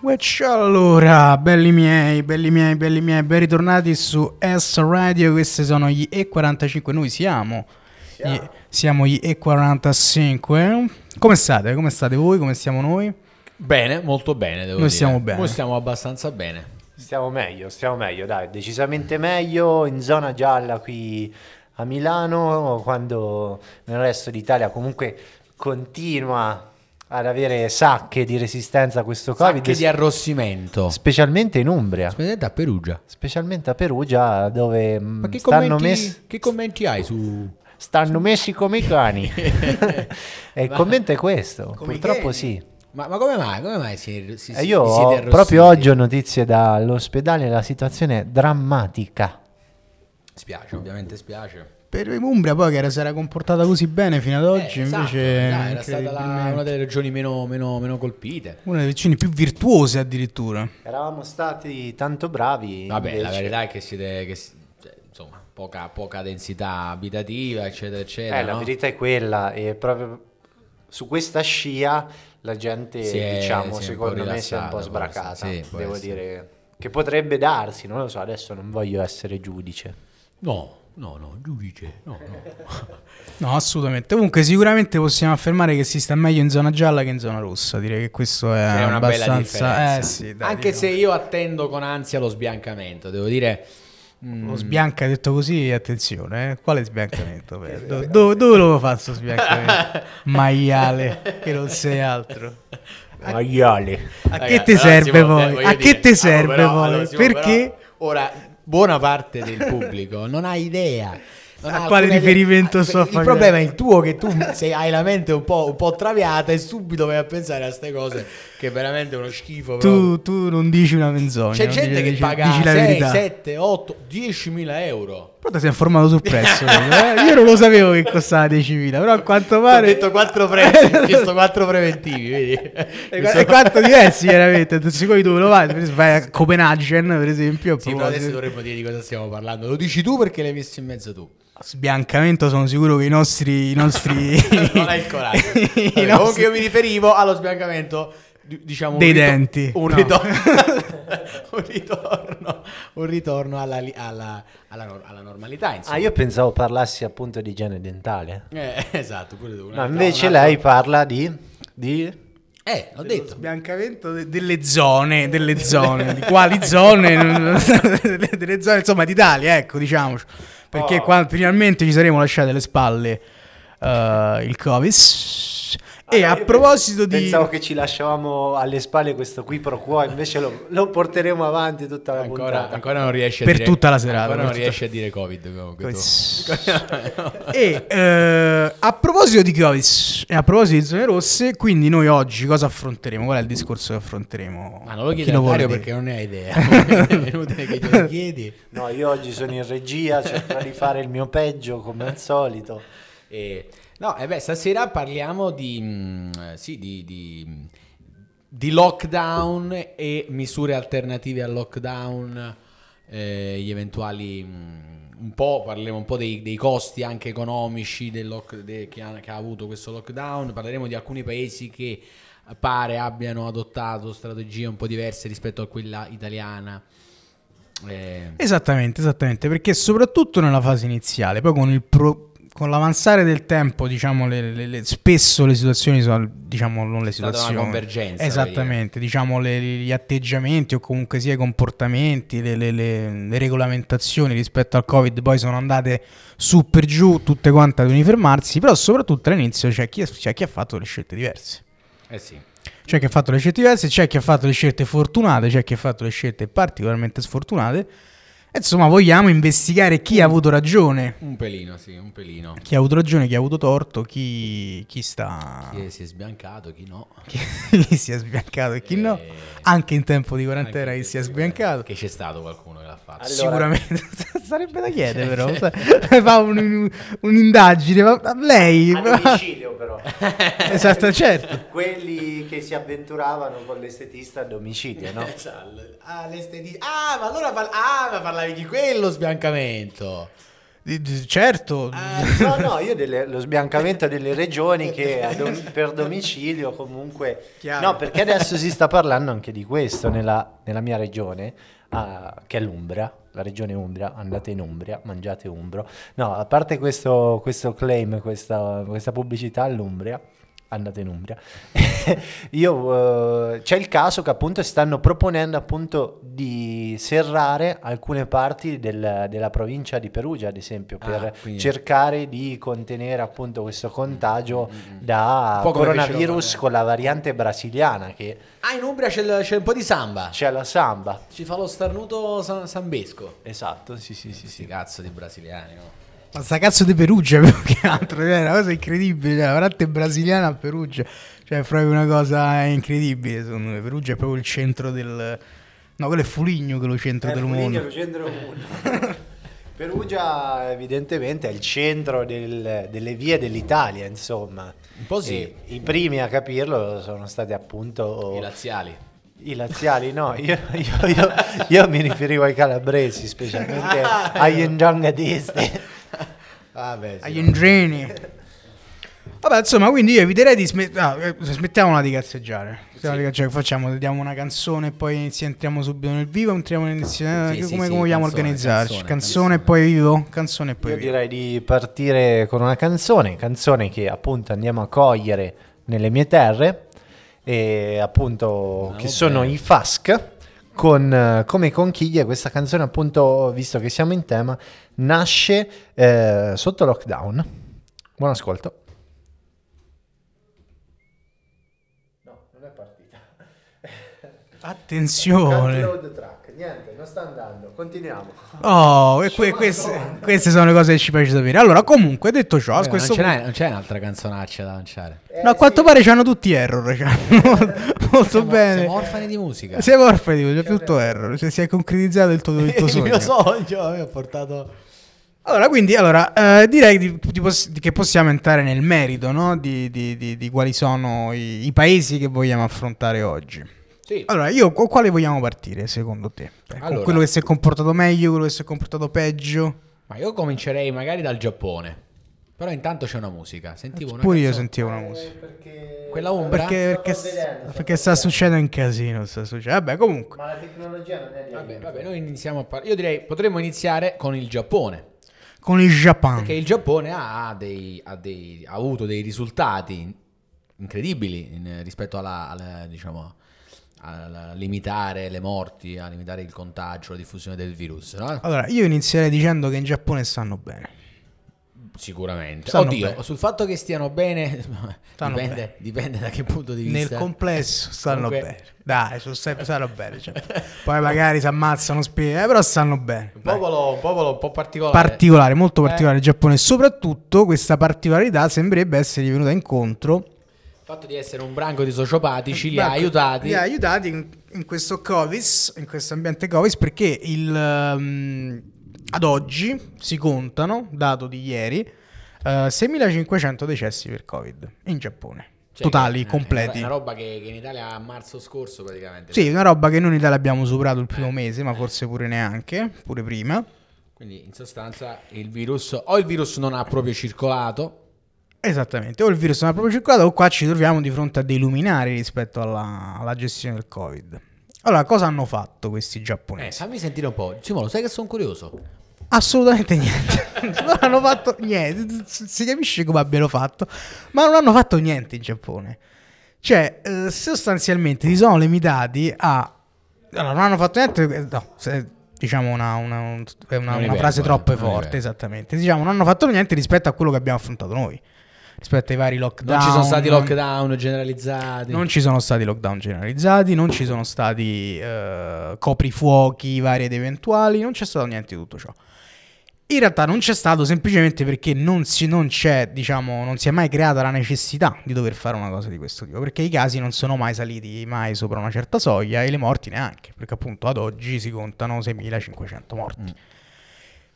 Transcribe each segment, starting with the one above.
Which. Allora, belli miei, belli miei, belli miei, ben ritornati su S Radio. Questi sono gli E45. Noi siamo. Siamo. Gli, siamo gli E45. Come state? Come state voi? Come stiamo noi? Bene, molto bene, devo Noi dire. stiamo bene. Noi stiamo abbastanza bene. Stiamo meglio, stiamo meglio, dai, decisamente meglio in zona gialla qui a Milano, quando nel resto d'Italia comunque continua ad avere sacche di resistenza a questo Covid, Sacche di arrossimento. specialmente in Umbria, Aspetta, a Perugia. specialmente a Perugia dove mm, Ma che stanno, commenti, messi, che commenti hai su... stanno messi come i cani. e il commento è questo, Come purtroppo sì. Ma, ma come mai? Come mai si, si, E si- io vi siete ho- proprio oggi ho notizie dall'ospedale, la situazione è drammatica. Spiace, ovviamente spiace. Per Umbria poi che era, si era comportata così bene fino ad oggi, Eh, esatto, invece dai, era stata la- una delle regioni meno, meno- meno colpite. una delle regioni più virtuose addirittura. Eravamo stati tanto bravi. Vabbè, la invece- verità è che siete... Che, si- cioè, insomma, poca, poca densità abitativa, eccetera, eccetera. Eh, la no? verità è quella, e proprio su questa scia la gente, Si è- diciamo, si secondo me si è un po' sbracata. sì, devo essere. dire che potrebbe darsi, non lo so, adesso non voglio essere giudice. No, no, no, giudice, no, no. No, assolutamente. Comunque, sicuramente possiamo affermare che si sta meglio in zona gialla che in zona rossa. Direi che questo è, È una bella abbastanza. differenza. Eh sì, dai, Anche diciamo. se io attendo con ansia lo sbiancamento, devo dire... mm, Lo sbianca detto così, attenzione, eh. quale sbiancamento? Beh, do- do- dove lo fa sto sbiancamento? Maiale, che non sei altro. Maiale. A che ti serve poi? A che ti serve poi? Perché? però, ora, buona parte del pubblico non ha idea. non A ha quale idea. riferimento Ah, sto a Il problema è il tuo che tu sei, hai la mente un po', un po' traviata e subito vai a pensare a queste cose che è veramente uno schifo. Tu, tu non dici una menzogna. C'è gente dici- che dici- paga dici la 6, verità. 7, 8, 10 mila euro. Però ti sei informato sul prezzo. eh. Io non lo sapevo che costava 10.000, però a quanto Ho pare... detto 4 prezzi, ho chiesto 4 preventivi, vedi? E qua- sono- quanto diversi chiaramente, tu sicuro dove lo vai? Vai a Copenaghen, per esempio. Sì, però adesso dovremmo dire di cosa stiamo parlando. Lo dici tu perché l'hai messo in mezzo tu. Sbiancamento sono sicuro che i nostri... I nostri non hai il coraggio. Vabbè, nostri- Comunque io mi riferivo allo sbiancamento diciamo Dei un denti. un, No. ritorno, un ritorno un ritorno alla, alla- alla alla normalità insomma. Ah, io pensavo parlassi appunto di igiene dentale. Eh, esatto pure tu No, invece un'altra- lei parla di... di... eh l'ho detto Sbiancamento de- delle zone, delle zone, di quali zone? delle, delle zone, insomma, d'Italia, ecco, diciamoci. Perché Oh. qua finalmente ci saremo lasciati alle spalle eh, il Covid. E a proposito pens- di... Pensavo che ci lasciavamo alle spalle questo qui pro quo, invece lo, lo porteremo avanti tutta la ancora, puntata. ancora non riesce a Per dire tutta la serata, ancora non tutta- riesce a dire covid comunque tu. e eh, a proposito di Covid e a proposito di zone rosse, quindi noi oggi cosa affronteremo? Qual è il discorso che affronteremo? ma non lo Chi chiedi a vuole Mario perché non ne ha idea è inutile che glielo chiedi No, io oggi sono in regia, cerco di fare il mio peggio come al solito. E- no, e beh, stasera parliamo di, mm, eh, sì, di, di, di lockdown e misure alternative al lockdown, eh, gli eventuali, mm, un po', parleremo un po' dei, dei costi anche economici lock- de- che, ha, che ha avuto questo lockdown, parleremo di alcuni paesi che pare abbiano adottato strategie un po' diverse rispetto a quella italiana. Eh, Esattamente, esattamente, perché soprattutto nella fase iniziale, poi con il pro- con l'avanzare del tempo, diciamo, le- le- le- spesso le situazioni sono, diciamo, non le stata una situazioni. convergenza, Esattamente, diciamo, gli atteggiamenti o comunque sia i comportamenti, le, regolamentazioni rispetto al Covid poi sono andate su per giù, tutte quante ad uniformarsi, però soprattutto all'inizio c'è chi, c'è chi ha fatto le scelte diverse. eh sì. C'è chi ha fatto le scelte diverse, c'è chi ha fatto le scelte fortunate, c'è chi ha fatto le scelte particolarmente sfortunate. Insomma, vogliamo investigare chi ha avuto ragione, Un pelino, sì, un pelino. chi ha avuto ragione, chi ha avuto torto, chi, chi sta... Chi si è sbiancato, chi no. chi si è sbiancato e chi no. Eh, Anche in tempo di quarantena chi si è sbiancato. Che c'è stato qualcuno che l'ha fatto. Allora- Sicuramente sarebbe da chiedere, però. sai, Fa un- un- un'indagine. Ma ma lei. A domicilio però. esatto, certo. Quelli che si avventuravano con l'estetista a domicilio, no? Ah, l'esteti- ah, ma allora parla- ah, ma parlavi di quello sbiancamento. Certo, No, no, io delle- lo sbiancamento delle regioni che dom- per domicilio comunque... Chiaro. No, perché adesso si sta parlando anche di questo nella, nella mia regione, ah, che è l'Umbria, la regione Umbria, andate in Umbria, mangiate Umbro. No, a parte questo, questo claim, questa, questa pubblicità all'Umbria, andate in Umbria, io, eh, c'è il caso che appunto stanno proponendo appunto di serrare alcune parti del- della provincia di Perugia, ad esempio, per Ah, quindi- cercare di contenere appunto questo contagio da po' come coronavirus con la variante brasiliana che Ah, in Umbria c'è, il- c'è un po' di samba. c'è la samba. Ci fa lo starnuto san- sambesco. Esatto, sì, sì, sì, sì. cazzo di brasiliani, no? Ma sta cazzo di Perugia più che altro, cioè, è una cosa incredibile, cioè, la variante brasiliana a Perugia, cioè è proprio una cosa incredibile secondo me, Perugia è proprio il centro del... No, quello è Fuligno che è lo centro del mondo. Perugia evidentemente è il centro del- delle vie dell'Italia, insomma. Un po' sì. E I primi a capirlo sono stati appunto I laziali. i laziali, no, io, io- io- io mi riferivo ai calabresi, specialmente agli ngiangatesti. Vabbè, Agli endreni. Vabbè, insomma, quindi io eviterei di smettere. smettiamola di cazzeggiare. Smettiamola di facciamo, diamo una canzone e poi inizi- entriamo subito nel vivo. Entriamo nel, Sì, come, sì, come sì, vogliamo canzone, organizzarci? canzone, Canzone, e poi vivo? Canzone e poi Io vivo. direi di partire con una canzone, canzone che appunto andiamo a cogliere nelle mie terre, e appunto Ah, che va sono i Fask, con eh, come conchiglie. Questa canzone appunto, visto che siamo in tema, nasce eh, sotto lockdown. Buon ascolto. No, non è partita. Attenzione. Niente, non sta andando. Continuiamo. Oh, e que- queste, queste sono le cose che ci piace sapere. Allora, comunque, detto ciò, non, questo ce punto- non c'è un'altra canzonaccia da lanciare. No, a quanto pare c'hanno tutti error. c'hanno molto Siamo, bene. siamo orfani di musica. Siamo orfani, c'è tutto error. Cioè, si è concretizzato il tuo, il tuo il sogno. mio sogno mi ha portato... Allora, quindi, allora, eh, direi di- di poss- di che possiamo entrare nel merito no? di, di- di- di quali sono i, i paesi che vogliamo affrontare oggi. Sì. Allora, io con quale vogliamo partire secondo te? Eh, con Allora. quello che si è comportato meglio, quello che si è comportato peggio? Ma io comincerei magari dal Giappone. Però intanto c'è una musica. Sentivo una Pure io sentivo una musica. Quella ombra? Perché, perché, perché sta succedendo un casino. Sta succedendo. Vabbè, comunque. Ma la tecnologia non è Vabbè, vabbè, noi iniziamo a parlare. Io direi potremmo iniziare con il Giappone. Con il Japan. Perché il Giappone ha, dei- ha dei- ha avuto dei risultati incredibili in- rispetto alla, alla, diciamo, a limitare le morti, a limitare il contagio, la diffusione del virus. no? Allora, io inizierei dicendo che in Giappone stanno bene. Sicuramente. Stanno Oddio, bene. sul fatto che stiano bene, dipende, bene. dipende da che punto di Nel vista. complesso stanno Comunque- bene. Dai, sono sempre stanno bene. cioè. Poi magari si ammazzano, spie- eh, però stanno bene. Un popolo, un popolo un po' particolare. particolare, molto Eh. particolare il Giappone. Soprattutto questa particolarità sembrerebbe essere venuta incontro. Il fatto di essere un branco di sociopatici li ha aiutati. Li ha aiutati in, in questo Covid, in questo ambiente Covid, perché il, ehm, ad oggi si contano, dato di ieri, eh, 6.500 decessi per Covid in Giappone. Cioè, totali, che- completi. È una roba che, che in Italia a marzo scorso praticamente. Sì, una roba che noi in Italia abbiamo superato il primo mese, ma forse pure neanche, pure prima. Quindi in sostanza il virus, o il virus non ha proprio circolato, Esattamente, o il virus non ha proprio circolato o qua ci troviamo di fronte a dei luminari rispetto alla, alla gestione del Covid. Allora, cosa hanno fatto questi eh, giapponesi? fammi sentire un po'. Simone, sai che sono curioso? Assolutamente niente. non hanno fatto niente. Si capisce come abbiano fatto, ma non hanno fatto niente in Giappone. Cioè, eh, sostanzialmente si sono limitati a. Allora, non hanno fatto niente. eh, No, se- diciamo una, una- una- una frase guarda, troppo forte. Esattamente. Diciamo, non hanno fatto niente rispetto a quello che abbiamo affrontato noi. Rispetto ai vari lockdown. Non ci sono stati lockdown generalizzati. Non ci sono stati lockdown generalizzati, non ci sono stati eh, coprifuochi vari ed eventuali, non c'è stato niente di tutto ciò. In realtà non c'è stato semplicemente perché non si, non c'è, diciamo, non si è mai creata la necessità di dover fare una cosa di questo tipo, perché i casi non sono mai saliti mai sopra una certa soglia e le morti neanche, perché appunto ad oggi si contano 6.500 morti,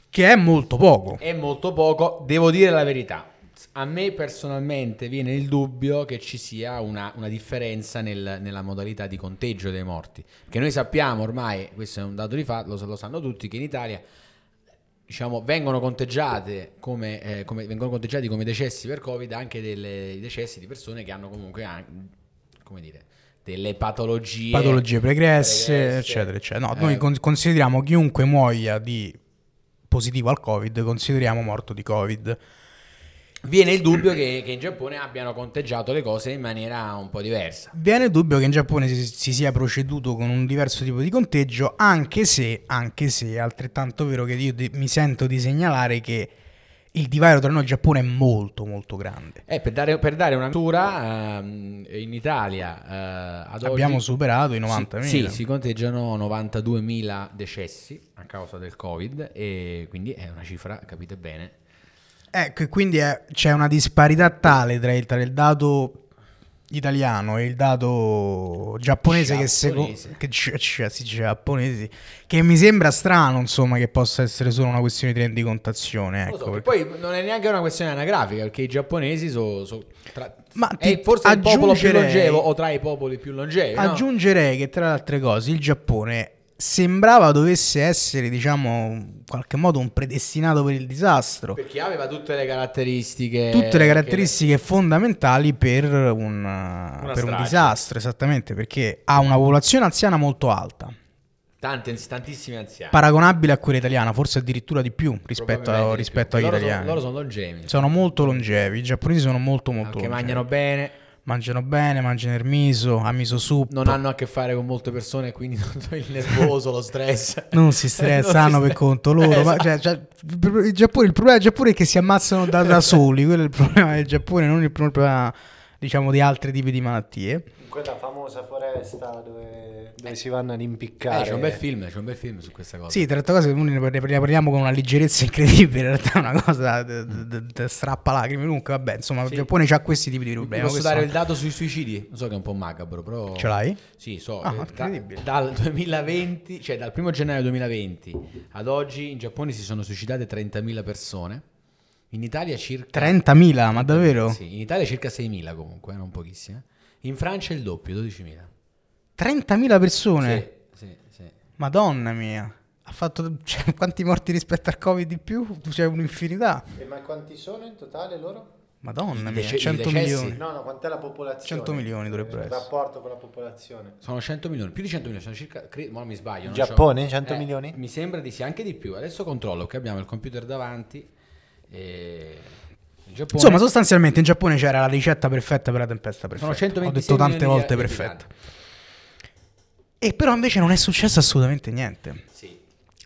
che è molto poco. È molto poco, devo dire la verità. A me personalmente viene il dubbio che ci sia una, una differenza nel- nella modalità di conteggio dei morti. Che noi sappiamo ormai, questo è un dato di fatto, lo, lo sanno tutti, che in Italia diciamo, vengono conteggiate come, eh, come- vengono conteggiati come decessi per Covid anche delle, i decessi di persone che hanno comunque anche, come dire, delle patologie. patologie pregresse, pregresse. eccetera, eccetera. No, Eh, noi con- consideriamo chiunque muoia di positivo al Covid, consideriamo morto di Covid. Viene il dubbio che, che in Giappone abbiano conteggiato le cose in maniera un po' diversa. Viene il dubbio che in Giappone si, si sia proceduto con un diverso tipo di conteggio, anche se, anche se è altrettanto vero che io de- mi sento di segnalare che il divario tra noi e il Giappone è molto molto grande. Eh, per, dare, per dare una misura, ehm, in Italia eh, Abbiamo oggi superato i si- 90.000. Sì, si conteggiano 92.000 decessi a causa del Covid e quindi è una cifra, capite bene. Ecco, e quindi è- c'è una disparità tale tra il, tra il dato italiano e il dato giapponese che, seco- che c- c- sì, giapponesi che mi sembra strano insomma che possa essere solo una questione di rendicontazione ecco, so, perché- Poi non è neanche una questione anagrafica perché i giapponesi sono... Ma è forse il popolo più longevo o tra i popoli più longevi. no? aggiungerei che tra le altre cose il Giappone sembrava dovesse essere diciamo in qualche modo un predestinato per il disastro Perché aveva tutte le caratteristiche... tutte le che- caratteristiche fondamentali per un, per un disastro, esattamente, perché ha una popolazione anziana molto alta, Tante, tantissimi anziani. paragonabile a quella italiana, forse addirittura di più rispetto, di rispetto più. agli Loro sono- italiani. loro sono longevi. Sono molto longevi, i giapponesi sono molto molto che longevi. mangiano bene, Mangiano bene, mangiano il miso, a miso soup. non hanno a che fare con molte persone, quindi il nervoso, lo stress. Non si stressano Non si per conto loro. ma- Esatto. cioè, cioè, il, Giappone, il problema del Giappone è che si ammazzano da, da soli. Quello è il problema del Giappone, non il problema, diciamo, di altri tipi di malattie. Quella famosa foresta dove, dove si vanno ad Eh, impiccare. c'è un bel film, c'è un bel film su questa cosa. Sì, tra l'altro cose noi ne parli- ne parliamo con una leggerezza incredibile, in realtà è una cosa da, da- da- da strappa lacrime. Comunque, vabbè, insomma, Sì. il Giappone ha questi tipi di problemi. posso dare il dato sui suicidi? Lo so che è un po' macabro, però... Ce l'hai? Sì, so. Ah, eh, da- incredibile. dal 2020, cioè dal 1 gennaio 2020 ad oggi in Giappone si sono suicidate 30.000 persone. In Italia circa... 30.000, ma davvero? Sì, in Italia circa 6.000 comunque, eh, non pochissime. In Francia il doppio, 12.000. 30.000 persone? Sì, sì, sì. Madonna mia. Ha fatto cioè, quanti morti rispetto al Covid di più? C'è un'infinità. E ma quanti sono in totale loro? Madonna mia, dece- i 100 decessi? milioni. No, no, quant'è la popolazione? 100 milioni dovrebbero Il essere. rapporto con la popolazione. Sono 100 milioni, più di 100 milioni, sono circa, cre- ma non mi sbaglio. non Giappone, c'ho- 100 Eh, milioni? Mi sembra di sì, anche di più. Adesso controllo che abbiamo il computer davanti. E... Giappone Insomma, sostanzialmente in Giappone c'era la ricetta perfetta per la tempesta sono perfetta. Ho 126 detto tante volte perfetta. E però invece non è successo assolutamente niente. Sì.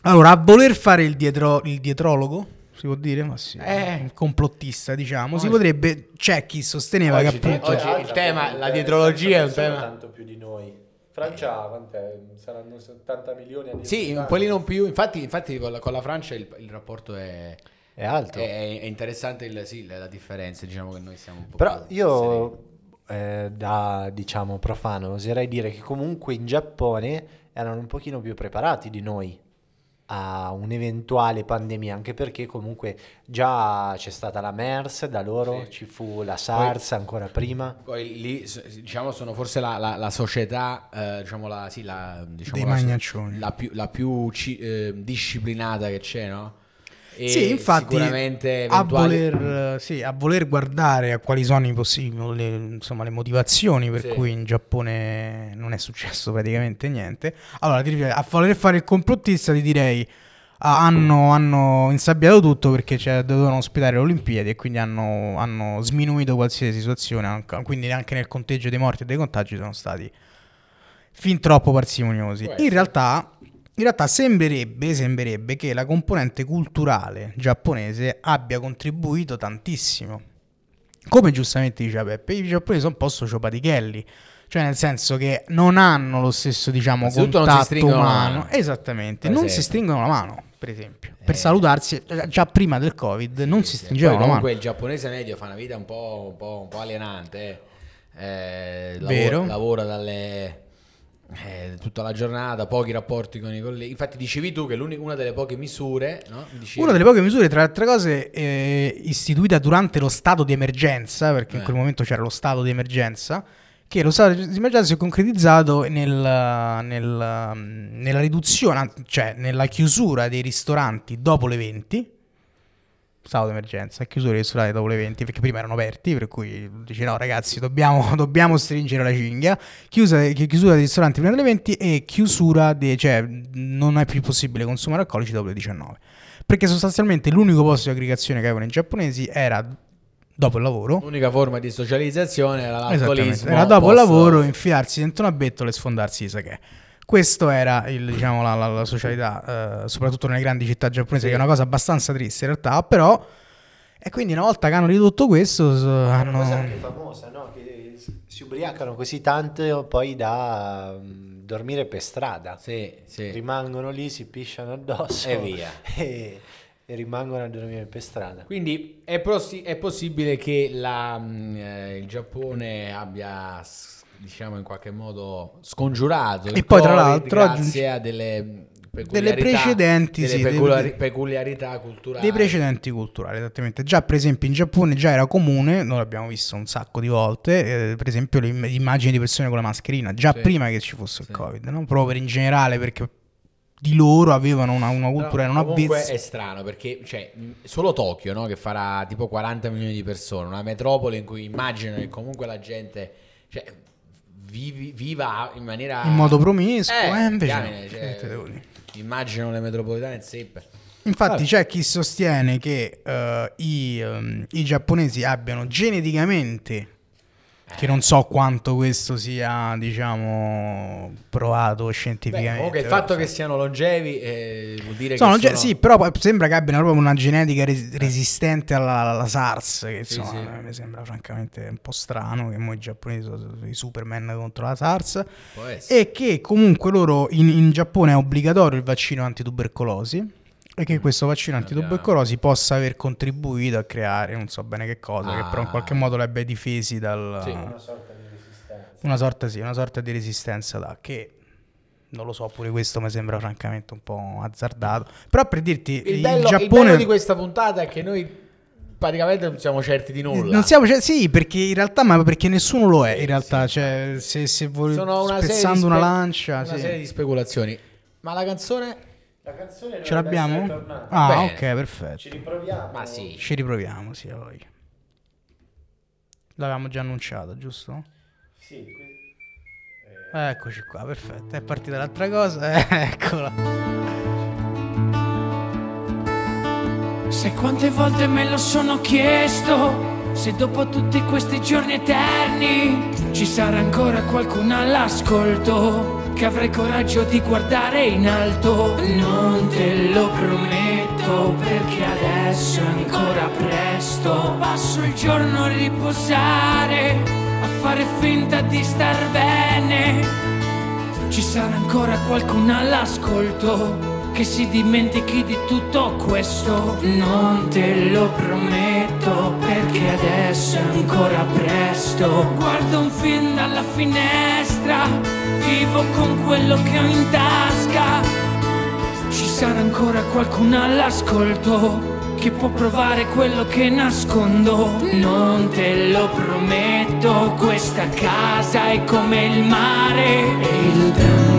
Allora, a voler fare il, dietro, il dietrologo, si può dire? Ma sì, Eh. il complottista, diciamo, si Oggi- potrebbe... C'è chi sosteneva Oggi- che appunto... oggi- il tema, la dietrologia è un tema- tanto più di noi. Francia, quant'è? Saranno 70 milioni Sì, un pelino più. Infatti, infatti con, la, con la Francia il, il rapporto è, È alto. è, è interessante il- sì, la, la differenza. Diciamo che noi siamo un po' Però più io, eh, da diciamo profano, oserei dire che comunque in Giappone erano un pochino più preparati di noi a un'eventuale pandemia, anche perché comunque già c'è stata la MERS da loro, Sì. ci fu la SARS ancora prima. Poi lì, diciamo, sono forse la, la- la società, eh, diciamo, la, sì, la, diciamo, Dei la, più, la più ci- eh, disciplinata che c'è, no? E Sì, infatti, sicuramente a eventuali- voler, sì, a voler guardare a quali sono i possibili, le, insomma, le motivazioni per Sì. cui in Giappone non è successo praticamente niente. Allora, a voler fare il complottista ti direi ah, hanno, hanno insabbiato tutto perché cioè, dovevano ospitare le Olimpiadi e quindi hanno, hanno sminuito qualsiasi situazione, quindi anche nel conteggio dei morti e dei contagi sono stati fin troppo parsimoniosi. In realtà, in realtà sembrerebbe, sembrerebbe che la componente culturale giapponese abbia contribuito tantissimo. Come giustamente diceva Peppe, i giapponesi sono un po' sociopatichelli. Cioè, nel senso che non hanno lo stesso, diciamo, contatto umano. mano. Esattamente, non si esempio. stringono la mano, per esempio. Per Eh. salutarsi, eh, già prima del Covid, non si Sì, stringevano la mano. comunque il giapponese medio fa una vita un po', un po', un po' alienante. eh. Eh, lavora, Vero. lavora dalle, eh, tutta la giornata, pochi rapporti con i colleghi. Infatti, dicevi tu che una delle poche misure, no? Una delle poche misure, tra le altre cose, eh, istituita durante lo stato di emergenza, perché in Eh. quel momento c'era lo stato di emergenza, che lo stato di emergenza si è concretizzato nel, nel, nella riduzione, cioè nella chiusura dei ristoranti dopo le 20 stato d'emergenza, chiusura dei ristoranti dopo le 20 perché prima erano aperti, per cui dice no ragazzi dobbiamo, dobbiamo stringere la cinghia, Chiusa, chiusura dei ristoranti prima delle 20 e chiusura, dei, cioè non è più possibile consumare alcolici dopo le 19, perché sostanzialmente l'unico posto di aggregazione che avevano i giapponesi era dopo il lavoro. L'unica forma di socializzazione era l'alcolismo. Era dopo il lavoro, infilarsi dentro una bettola e sfondarsi i sake. Questo era il, diciamo, la, la, la, socialità, eh, soprattutto nelle grandi città giapponesi, sì. che è una cosa abbastanza triste in realtà, però... E quindi una volta che hanno ridotto questo... So, hanno... È una cosa anche famosa, no? Che si ubriacano così tanto poi da um, dormire per strada. Sì, sì. Rimangono lì, si pisciano addosso. E via. E, e rimangono a dormire per strada. Quindi è, possi- è possibile che la, mm, eh, il Giappone abbia diciamo in qualche modo scongiurato e poi tra l'altro grazie a delle delle precedenti delle sì, peculiari- dei, peculiarità culturali dei precedenti culturali esattamente già per esempio in Giappone già era comune noi l'abbiamo visto un sacco di volte eh, per esempio le immagini di persone con la mascherina già sì. prima che ci fosse sì. il covid no? proprio per in generale perché di loro avevano una, una cultura no, una comunque bez- è strano perché cioè, solo Tokyo no? che farà tipo 40 milioni di persone una metropoli in cui immagino che comunque la gente cioè, vivi, viva in maniera... In modo promiscuo, eh, eh invece... Diamine, cioè, immagino le metropolitane zeppe. Infatti Vabbè. c'è chi sostiene che uh, i, um, i giapponesi abbiano geneticamente che non so quanto questo sia, diciamo, provato scientificamente. Beh, il fatto che siano longevi eh, vuol dire sono che longevi, sono... Sì, però sembra che abbiano proprio una genetica res- resistente alla, alla, SARS, che sì, insomma sì. mi sembra francamente un po' strano che noi giapponesi sono i Superman contro la SARS e che comunque loro in, in Giappone è obbligatorio il vaccino antitubercolosi e che questo vaccino antitubercolosi possa aver contribuito a creare non so bene che cosa, ah. che però in qualche modo li abbia difesi dal... Sì, una sorta di resistenza. Una sorta, sì, una sorta di resistenza da che... Non lo so, pure questo mi sembra francamente un po' azzardato. Però per dirti, il, bello, il Giappone... Il bello di questa puntata è che noi praticamente non siamo certi di nulla. Non siamo certi, sì, perché in realtà, ma perché nessuno lo è. In realtà, sì, cioè, se, se vuoi spezzando spe- una lancia, una sì. serie di speculazioni. Ma la canzone la canzone Ce l'abbiamo? Ah, Bene. ok, perfetto. Ci riproviamo. Ma sì. Ci riproviamo, sì, a voi. L'avevamo già annunciato, giusto? Sì. Eh. Eccoci qua, perfetto. È partita l'altra cosa, eccola. Se quante volte me lo sono chiesto, se dopo tutti questi giorni eterni ci sarà ancora qualcuno all'ascolto che avrai coraggio di guardare in alto. Non te lo prometto perché adesso è ancora presto. Passo il giorno a riposare, a fare finta di star bene. Ci sarà ancora qualcuno all'ascolto che si dimentichi di tutto questo. Non te lo prometto perché adesso è ancora presto. Guardo un film dalla finestra, vivo con quello che ho in tasca. Ci sarà ancora qualcuno all'ascolto che può provare quello che nascondo. Non te lo prometto, questa casa è come il mare e il tempo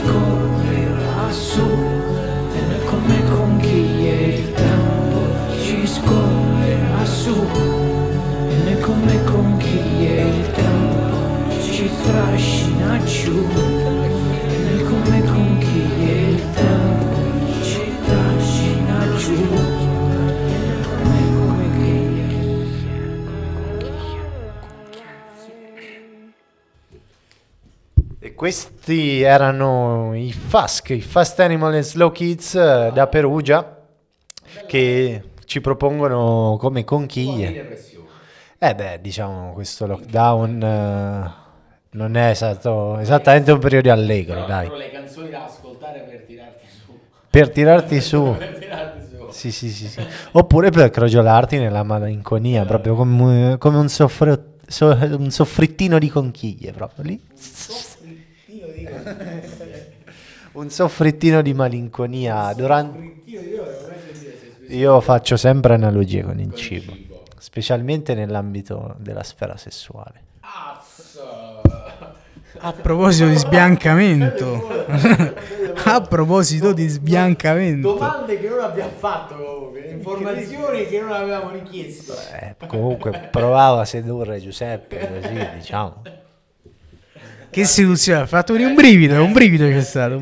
ci scorrerà su e noi come conchiglie il tempo ci scorrerà su e noi come conchiglie il tempo ci trascina giù come conchiglie il tempo ci trascina giù E questi erano i FASC, i Fast Animal and Slow Kids eh, da Perugia che ci propongono come conchiglie. Eh beh, diciamo questo lockdown eh, non è stato esattamente un periodo allegro, dai. Però le canzoni da ascoltare per tirarti su. Per tirarti su. Per tirarti su. Sì, sì, sì, sì. Oppure per crogiolarti nella malinconia, proprio come, come un, soffre- so- un soffrittino di conchiglie, proprio lì. Un soffrittino di malinconia durante... Io faccio sempre analogie con il cibo, specialmente nell'ambito della sfera sessuale. A proposito di sbiancamento. A proposito di sbiancamento. Domande che non abbiamo fatto comunque, informazioni che non avevamo richiesto. Eh, comunque provavo a sedurre Giuseppe, così diciamo. Che seduzione, ha fatto un brivido, un brivido c'è stato.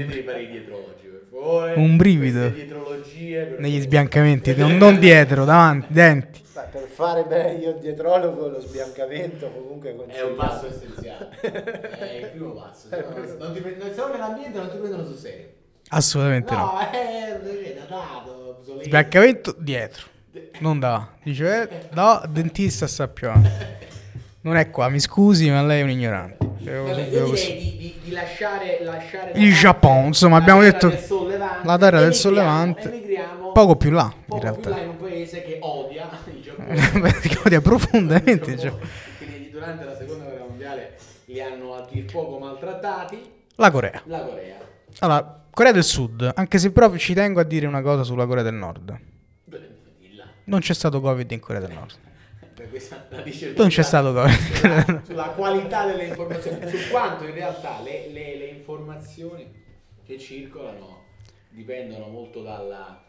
Un brivido. Dietrologie. per Negli sbiancamenti, non, non dietro, davanti, denti. per fare bene io dietrologo lo sbiancamento comunque È un passo essenziale. È il primo passo. se no Non ti prendono, se nell'ambiente non ti prendono sul serio. Assolutamente no. No, è datato, obsoleto. Sbiancamento dietro, non da. Dice, eh, no, dentista sta più. Non è qua, mi scusi, ma lei è un ignorante. Vabbè, io direi di, di, di lasciare, lasciare Il Giappone, insomma, abbiamo detto la terra del sollevante, poco più là, in poco realtà. più là in un paese che odia il Giappone. Perché odia profondamente il Giappone. Quindi durante la seconda guerra mondiale li hanno a dir poco maltrattati. La Corea. La Corea. Allora, Corea del Sud, anche se proprio ci tengo a dire una cosa sulla Corea del Nord. Non c'è stato Covid in Corea del Nord. Non c'è stato del Nord. sulla qualità delle informazioni, su quanto in realtà le, le- le informazioni che circolano dipendono molto dalla...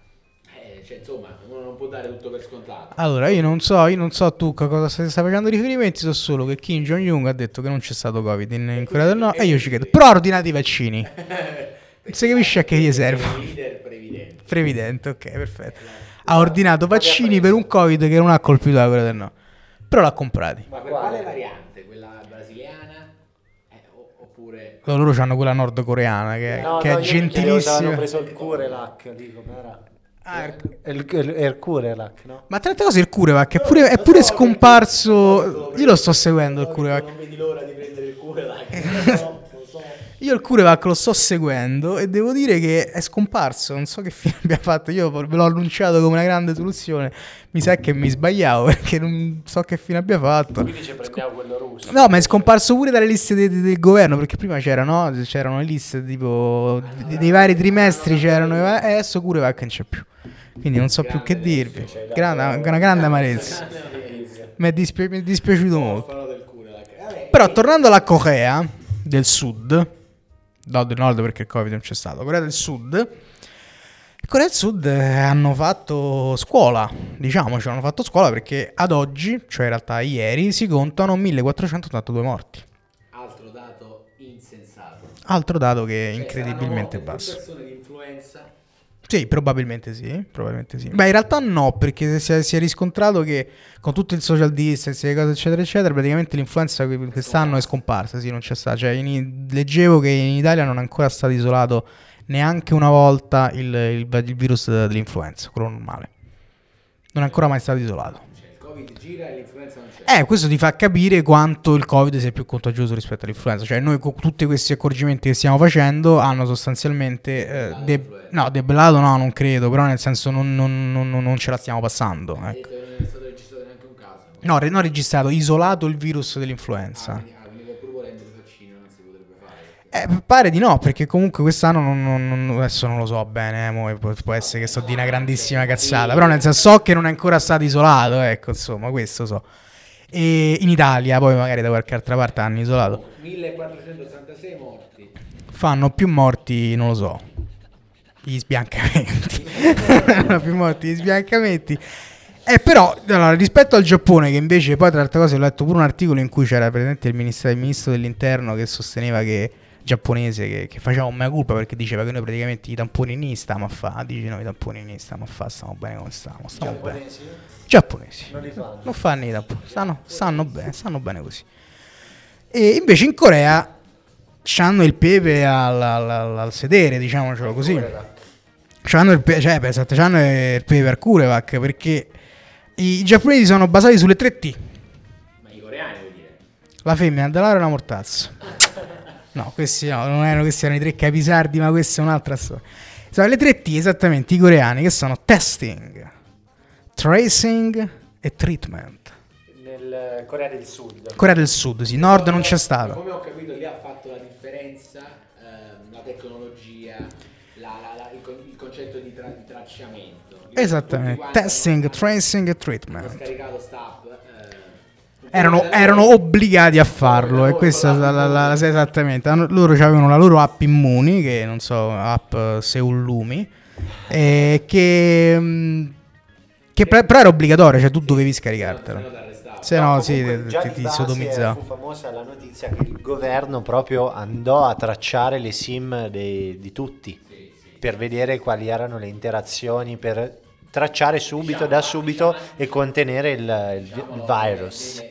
eh, cioè, insomma, uno non può dare tutto per scontato. Allora, io non so, io non so tu a cosa stai, facendo riferimenti, so solo che Kim Jong-un ha detto che non c'è stato Covid in, in Corea del Nord e io ci credo. Però ha ordinato i vaccini. Si capisce a che gli servono. Leader previdente. Previdente, ok, perfetto. Ha ordinato vaccini per un Covid che non ha colpito la Corea del Nord. Però l'ha comprati. Ma per quale variante? Quella brasiliana? Eh, oppure... Loro hanno quella nordcoreana che, che è gentilissima. preso il Curelac lì com'era? Ah, Il, il, il Curelac, no? Ma tra le altre cose il Curevac è pure, è pure scomparso. Io lo sto seguendo il Curevac. Non vedi l'ora di prendere il cuore là. Lo so, lo so. Io il Curevac lo sto seguendo e devo dire che è scomparso. Non so che fine abbia fatto. Io ve l'ho annunciato come una grande soluzione. Mi sa che mi sbagliavo perché non so che fine abbia fatto. Quindi ci prendiamo quello russo. No, ma è scomparso pure dalle liste de- de- del governo perché prima c'erano, no? c'erano le liste tipo de- dei vari trimestri. C'erano e adesso Curevac non c'è più. Quindi non so più che dirvi. Grande- una grande amarezza. Mi è, dispi- mi è dispiaciuto molto. Però tornando alla Corea del Sud, no del Nord perché il Covid non c'è stato, Corea del Sud, Corea del Sud eh, hanno fatto scuola, diciamoci, hanno fatto scuola perché ad oggi, cioè in realtà ieri, si contano 1482 morti. altro dato insensato. Altro dato che è Cioè, incredibilmente basso. persone di influenza. Sì, probabilmente sì, probabilmente sì. Beh, in realtà no, perché si è, si è riscontrato che con tutto il social distance, le cose eccetera eccetera, praticamente l'influenza que- quest'anno è scomparsa, sì, non c'è stata. Cioè, in- leggevo che in Italia non è ancora stato isolato neanche una volta il, il- il virus dell'influenza, quello normale. Non è ancora mai stato isolato. Covid gira e l'influenza non c'è. Eh, questo ti fa capire quanto il Covid sia più contagioso rispetto all'influenza. Cioè, noi con tutti questi accorgimenti che stiamo facendo hanno sostanzialmente. Eh, de- no, debellato no, non credo, però nel senso non, non- non- non ce la stiamo passando. Ecco. non è stato registrato neanche un caso. No, non registrato, isolato il virus dell'influenza. Ah, Eh, pare di no, perché comunque quest'anno non, non- non- adesso non lo so bene, eh, mo può, può essere che sto di una grandissima cazzata, però nel senso so che non è ancora stato isolato, ecco, insomma, questo so. E in Italia, poi magari da qualche altra parte hanno isolato. 1486 morti. Fanno più morti, non lo so, gli sbiancamenti. Fanno più morti gli sbiancamenti. Eh, però, allora, rispetto al Giappone, che invece poi tra le altre cose ho letto pure un articolo in cui c'era presente il ministro, il ministro dell'interno che sosteneva che giapponese che, che faceva un mea culpa perché diceva che noi praticamente i tamponi ni stiamo a fa, dici noi i tamponi ni stiamo a fa, stiamo bene come stiamo, stiamo bene. Giapponesi Giapponesi. non li fanno. Non fanno i tamponi, stanno, stanno bene, stanno bene così. E invece in Corea c'hanno il pepe al, al- al- al sedere, diciamocelo così. C'hanno il, pe- cioè, esatto, c'hanno il pepe al Curevac perché i giapponesi sono basati sulle 3T. Ma i coreani vuol dire. La femmina, il denaro e la mortazza. No, questi no, non erano questi erano i tre capisardi, ma questa è un'altra storia. Sono le 3T esattamente, i coreani, che sono testing, tracing e treatment. Nel Corea del Sud. Corea del Sud, sì, nord non c'è stato. Come ho capito, lì ha fatto la differenza ehm, la tecnologia, la- la- la- il, il concetto di, tra- di tracciamento. Lì Esattamente, testing, tracing e treatment. scaricato sta app. Eh, Erano, da erano noi. obbligati a farlo e questa la, la- la- sì, esattamente. Loro avevano la loro app Immuni, che non so, app eh, Seul Lumi, eh, che, mm, che pre- però era obbligatorio, cioè tu dovevi arrestavano. Se no, No, sì, comunque, ti, già ti, sodomizzava. Fu famosa la notizia che il governo proprio andò a tracciare le sim dei- di tutti per vedere quali erano le interazioni, per tracciare subito, da subito e contenere il, il- Diciamo, virus.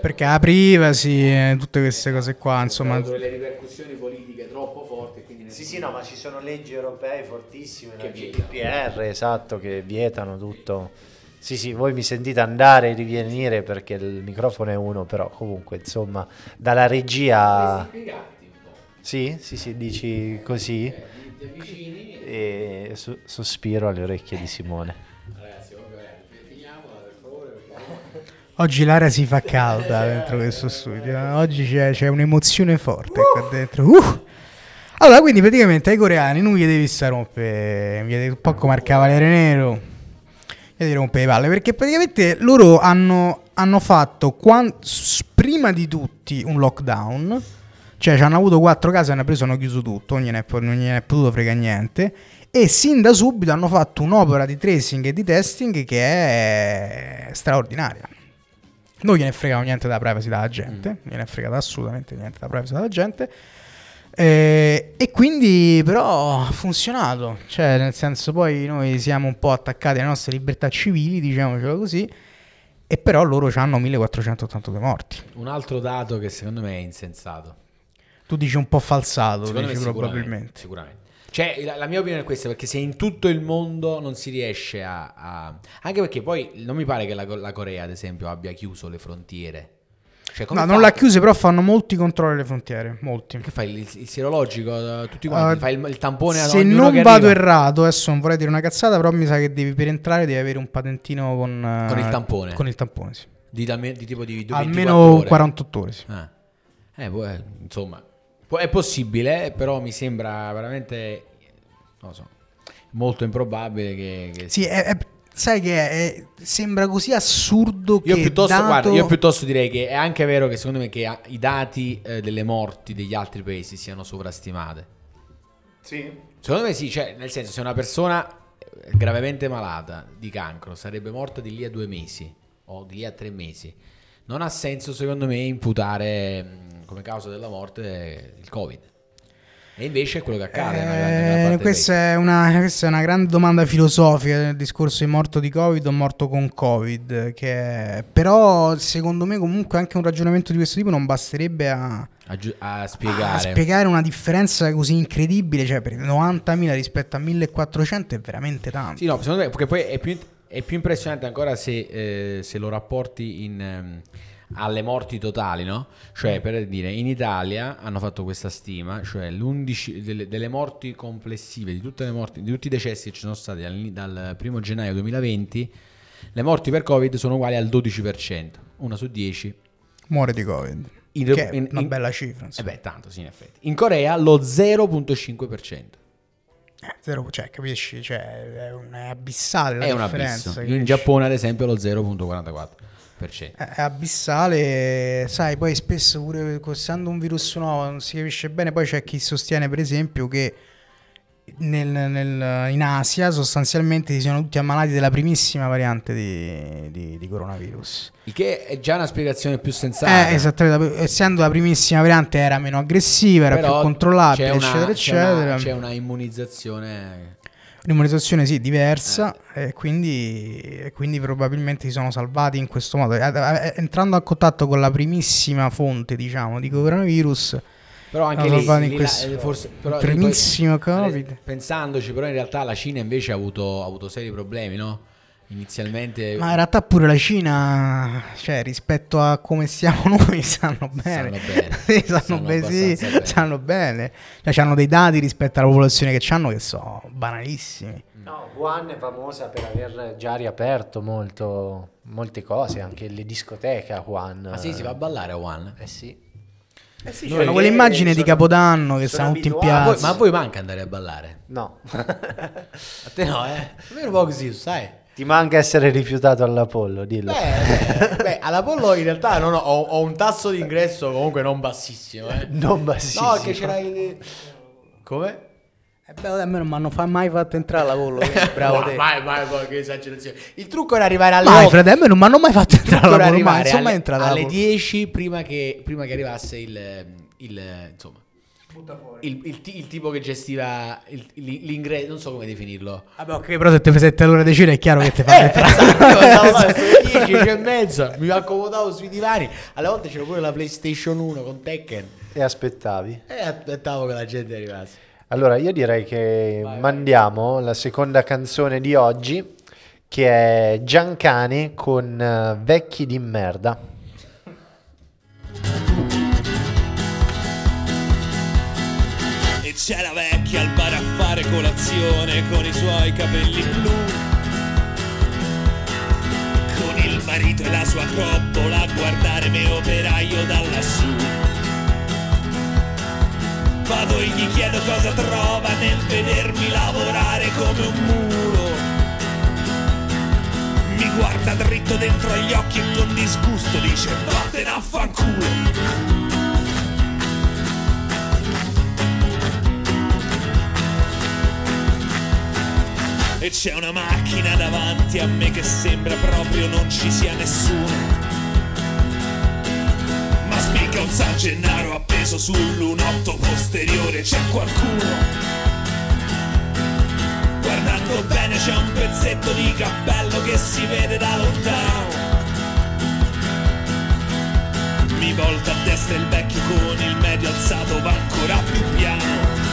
Perché la privacy, eh, tutte queste cose qua, insomma. ha delle ripercussioni politiche troppo forti. e Quindi Sì, sì, no, ma ci sono leggi europee fortissime, Che. GDPR, esatto, che vietano tutto. Sì, sì, voi mi sentite andare e rivenire perché il microfono è uno, però comunque, insomma, dalla regia... spiegati un po'. Sì, sì, sì, dici così avvicini e so- sospiro alle orecchie di Simone. ragazzi, vabbè, finiamola per favore. perché- Oggi l'aria si fa calda dentro questo studio. eh. Oggi c'è, c'è un'emozione forte qua dentro. Uh! Allora, quindi praticamente ai coreani non gli devi stare rompere, un po' come al Cavaliere Nero, gli devi rompere le palle, perché praticamente loro hanno, hanno fatto quan- s- prima di tutti un lockdown, cioè ci hanno avuto quattro casi, hanno preso, hanno chiuso tutto, non gliene non gliene è potuto frega niente, e sin da subito hanno fatto un'opera di tracing e di testing che è straordinaria. Non gliene è fregato niente della privacy della gente, non gliene è fregato assolutamente niente della privacy della gente. Eh, e quindi però ha funzionato, cioè nel senso poi noi siamo un po' attaccati alle nostre libertà civili, diciamocelo così, e però loro hanno 1482 morti. Un altro dato che secondo me è insensato. Tu dici un po' falsato, sicuramente, probabilmente. sicuramente. Cioè, la, la mia opinione è questa, perché se in tutto il mondo non si riesce a... a- Anche perché poi non mi pare che la, la Corea, ad esempio, abbia chiuso le frontiere. Cioè, come No, non l'ha chiuse, però fanno molti controlli alle frontiere, molti. Che fai? Il, il sierologico? eh, Tutti quanti? Uh, fai il, il tampone a Se non vado arriva? errato, adesso non vorrei dire una cazzata, però mi sa che devi per entrare devi avere un patentino con, eh, Con il tampone? Con il tampone, sì. Di, di tipo di 24 Almeno ore. 48 ore, sì. Ah. Eh, può- eh, insomma, è possibile, però mi sembra veramente, non lo so, molto improbabile che... che- Sì, è- è- sai che è- sembra così assurdo Io che piuttosto, dato- guarda, io piuttosto direi che è anche vero che secondo me che i dati eh, delle morti degli altri paesi siano sovrastimate. Sì. Secondo me sì, cioè, nel senso, se una persona eh, gravemente malata di cancro sarebbe morta di lì a due mesi o di lì a tre mesi, non ha senso secondo me imputare mh, come causa della morte il Covid. E invece è quello che accade. Eh, questa, è una, questa è una grande domanda filosofica del discorso di morto di Covid o morto con Covid. Che è- però, secondo me, comunque, anche un ragionamento di questo tipo non basterebbe a, a, giu- a a spiegare. spiegare una differenza così incredibile. Cioè, per 90.000 rispetto a 1.400 è veramente tanto. Sì, no, secondo me, perché poi è più, è più impressionante ancora se, eh, se lo rapporti in, ehm, alle morti totali, no? Cioè, per dire, in Italia hanno fatto questa stima, cioè l'11 delle, delle morti complessive, di tutte le morti, di tutti i decessi che ci sono stati dal, dal 1 gennaio 2020, le morti per Covid sono uguali al 12%, una su 10. Muore di Covid. In- che è in- una in- bella cifra. Eh beh, tanto sì, in effetti. In Corea lo 0.5%. Eh, zero, cioè, capisci? Cioè, è, un, è abissale la È un differenza. abisso. In? Giappone, ad esempio, lo 0.44%. È abissale, sai, poi spesso pure essendo un virus nuovo non si capisce bene, poi c'è chi sostiene per esempio che nel- nel- in Asia sostanzialmente si sono tutti ammalati della primissima variante di, di- di coronavirus. Il che è già una spiegazione più sensata. Eh, esattamente, essendo la primissima variante era meno aggressiva, era Però più controllabile, una- eccetera, c'è eccetera. una- C'è una immunizzazione. Un'immunizzazione sì, diversa e, quindi, e quindi probabilmente si sono salvati in questo modo. Eh, eh, Entrando a contatto con la primissima fonte, diciamo, di coronavirus, Però anche Sono lì, lì questo la- eh, forse, però lì poi- primissimo Covid. Pensandoci, però in realtà la Cina invece ha avuto, ha avuto seri problemi, no? Inizialmente Ma in realtà pure la Cina, cioè rispetto a come siamo noi, sanno bene. Sanno bene. sì, sanno, Sanno bene, sì, bene. sanno bene. Cioè, hanno dei dati rispetto alla popolazione che hanno che sono banalissimi. No, Wuhan è famosa per aver già riaperto molto, molte cose, anche le discoteche a Wuhan. Ah sì, si va a ballare a One. Eh sì. Eh sì, quelle che immagini di Capodanno che sono stanno tutti in abituati- Ma a voi, piazza. ma a voi manca andare a ballare? No. A te no, eh? A me un po' così, sai? Ti manca essere rifiutato all'Apollo, dillo. Beh, beh, all'Apollo in realtà non ho, ho- ho un tasso di ingresso comunque non bassissimo, eh. Non bassissimo. No, che c'era il... Come? Eh beh, a me non mi hanno fa- mai fatto entrare alla volo. Bravo te. Vai, vai, vai, che esagerazione. Il trucco era arrivare alle Mai, 8. frate, a me non mi hanno mai fatto entrare trucco alla era volo. Ma arrivare insomma, alle, alle volo. 10 prima che, prima che arrivasse il, il insomma il, il il tipo che gestiva l'ingresso, non so come definirlo. Vabbè, ok, però se ti presenti all'ora di cena è chiaro che ti fa Eh, esatto, io andavo là verso le 10, 10 e mezza, mi accomodavo sui divani. Alle volte c'era pure la PlayStation 1 con Tekken E aspettavi. e aspettavo che la gente arrivasse. Allora, io direi che mandiamo la seconda canzone di oggi, che è Giancane con eh, Vecchi di merda. C'è la vecchia al bar a fare colazione con i suoi capelli blu. Con il marito e la sua coppola a guardare me operaio da lassù. Vado e gli chiedo cosa trova nel vedermi lavorare come un muro. Mi guarda dritto dentro agli occhi e con disgusto dice vattene a fanculo. E c'è una macchina davanti a me che sembra proprio non ci sia nessuno. Ma spicca un San Gennaro appeso sul lunotto posteriore, c'è qualcuno. Guardando bene c'è un pezzetto di cappello che si vede da lontano. Mi volta a destra il vecchio con il medio alzato va ancora più piano.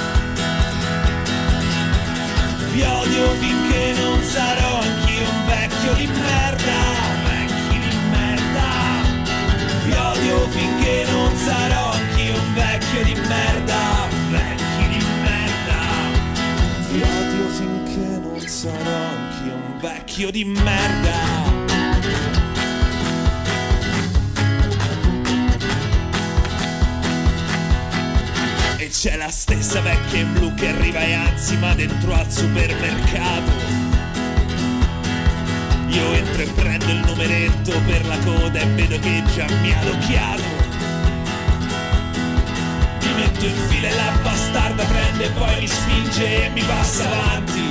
Vi odio finché non sarò anch'io un vecchio di merda, vecchi di merda. Vi odio finché non sarò anch'io un vecchio di merda, vecchi di merda. Vi odio finché non sarò anch'io un vecchio di merda. E c'è la stessa vecchia in blu che arriva e anzi ma dentro al supermercato. Io entro e prendo il numeretto per la coda e vedo che già mi ha adocchiato Mi metto in fila e la bastarda prende e poi mi spinge e mi passa avanti.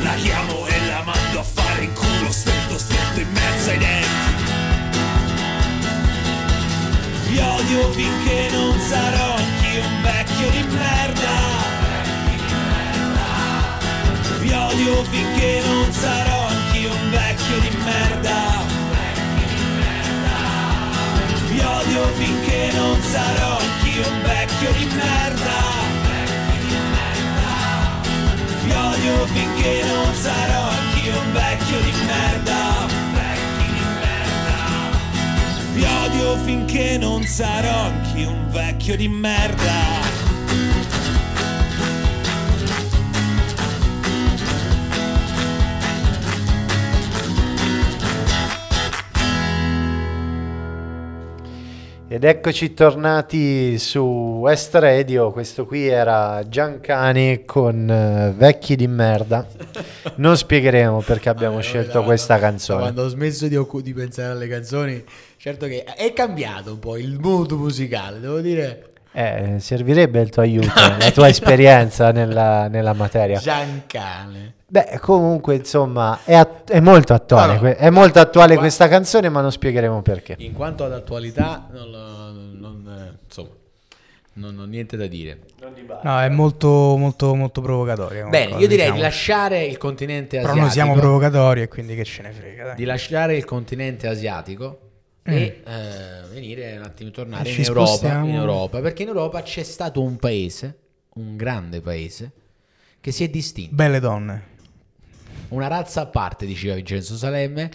La chiamo e la mando a fare in culo stretto stretto in mezzo ai denti vi odio finché non sarò anch'io un vecchio di merda. Vi odio finché non sarò anch'io un vecchio di merda. Vi odio finché non sarò anch'io un vecchio di merda. Vi odio finché non sarò anch'io un vecchio di merda. Vi odio finché non sarò anch'io un vecchio di merda. Ed eccoci tornati su West Radio, questo qui era Giancani con eh, Vecchi di merda. Non spiegheremo perché abbiamo scelto questa canzone. Quando ho smesso di, occu- di pensare alle canzoni, certo che è cambiato un po' il mood musicale, devo dire. Eh, servirebbe il tuo aiuto, la tua esperienza nella, nella materia. Giancane. Beh, comunque, insomma, è, at- è molto attuale. No, no. è molto attuale Qua- questa canzone, ma non spiegheremo perché. In quanto ad attualità, non, lo- non- eh, insomma, non ho niente da dire. No, è molto, molto, molto provocatoria. come Bene, cosa, io direi diciamo. di lasciare il continente Però asiatico. noi siamo provocatori e quindi che ce ne frega. dai. di lasciare il continente asiatico e eh, venire un attimo tornare. E in Europa, in Europa, perché in Europa c'è stato un paese, un grande paese, che si è distinto. Belle donne. Una razza a parte, diceva Vincenzo Salemme.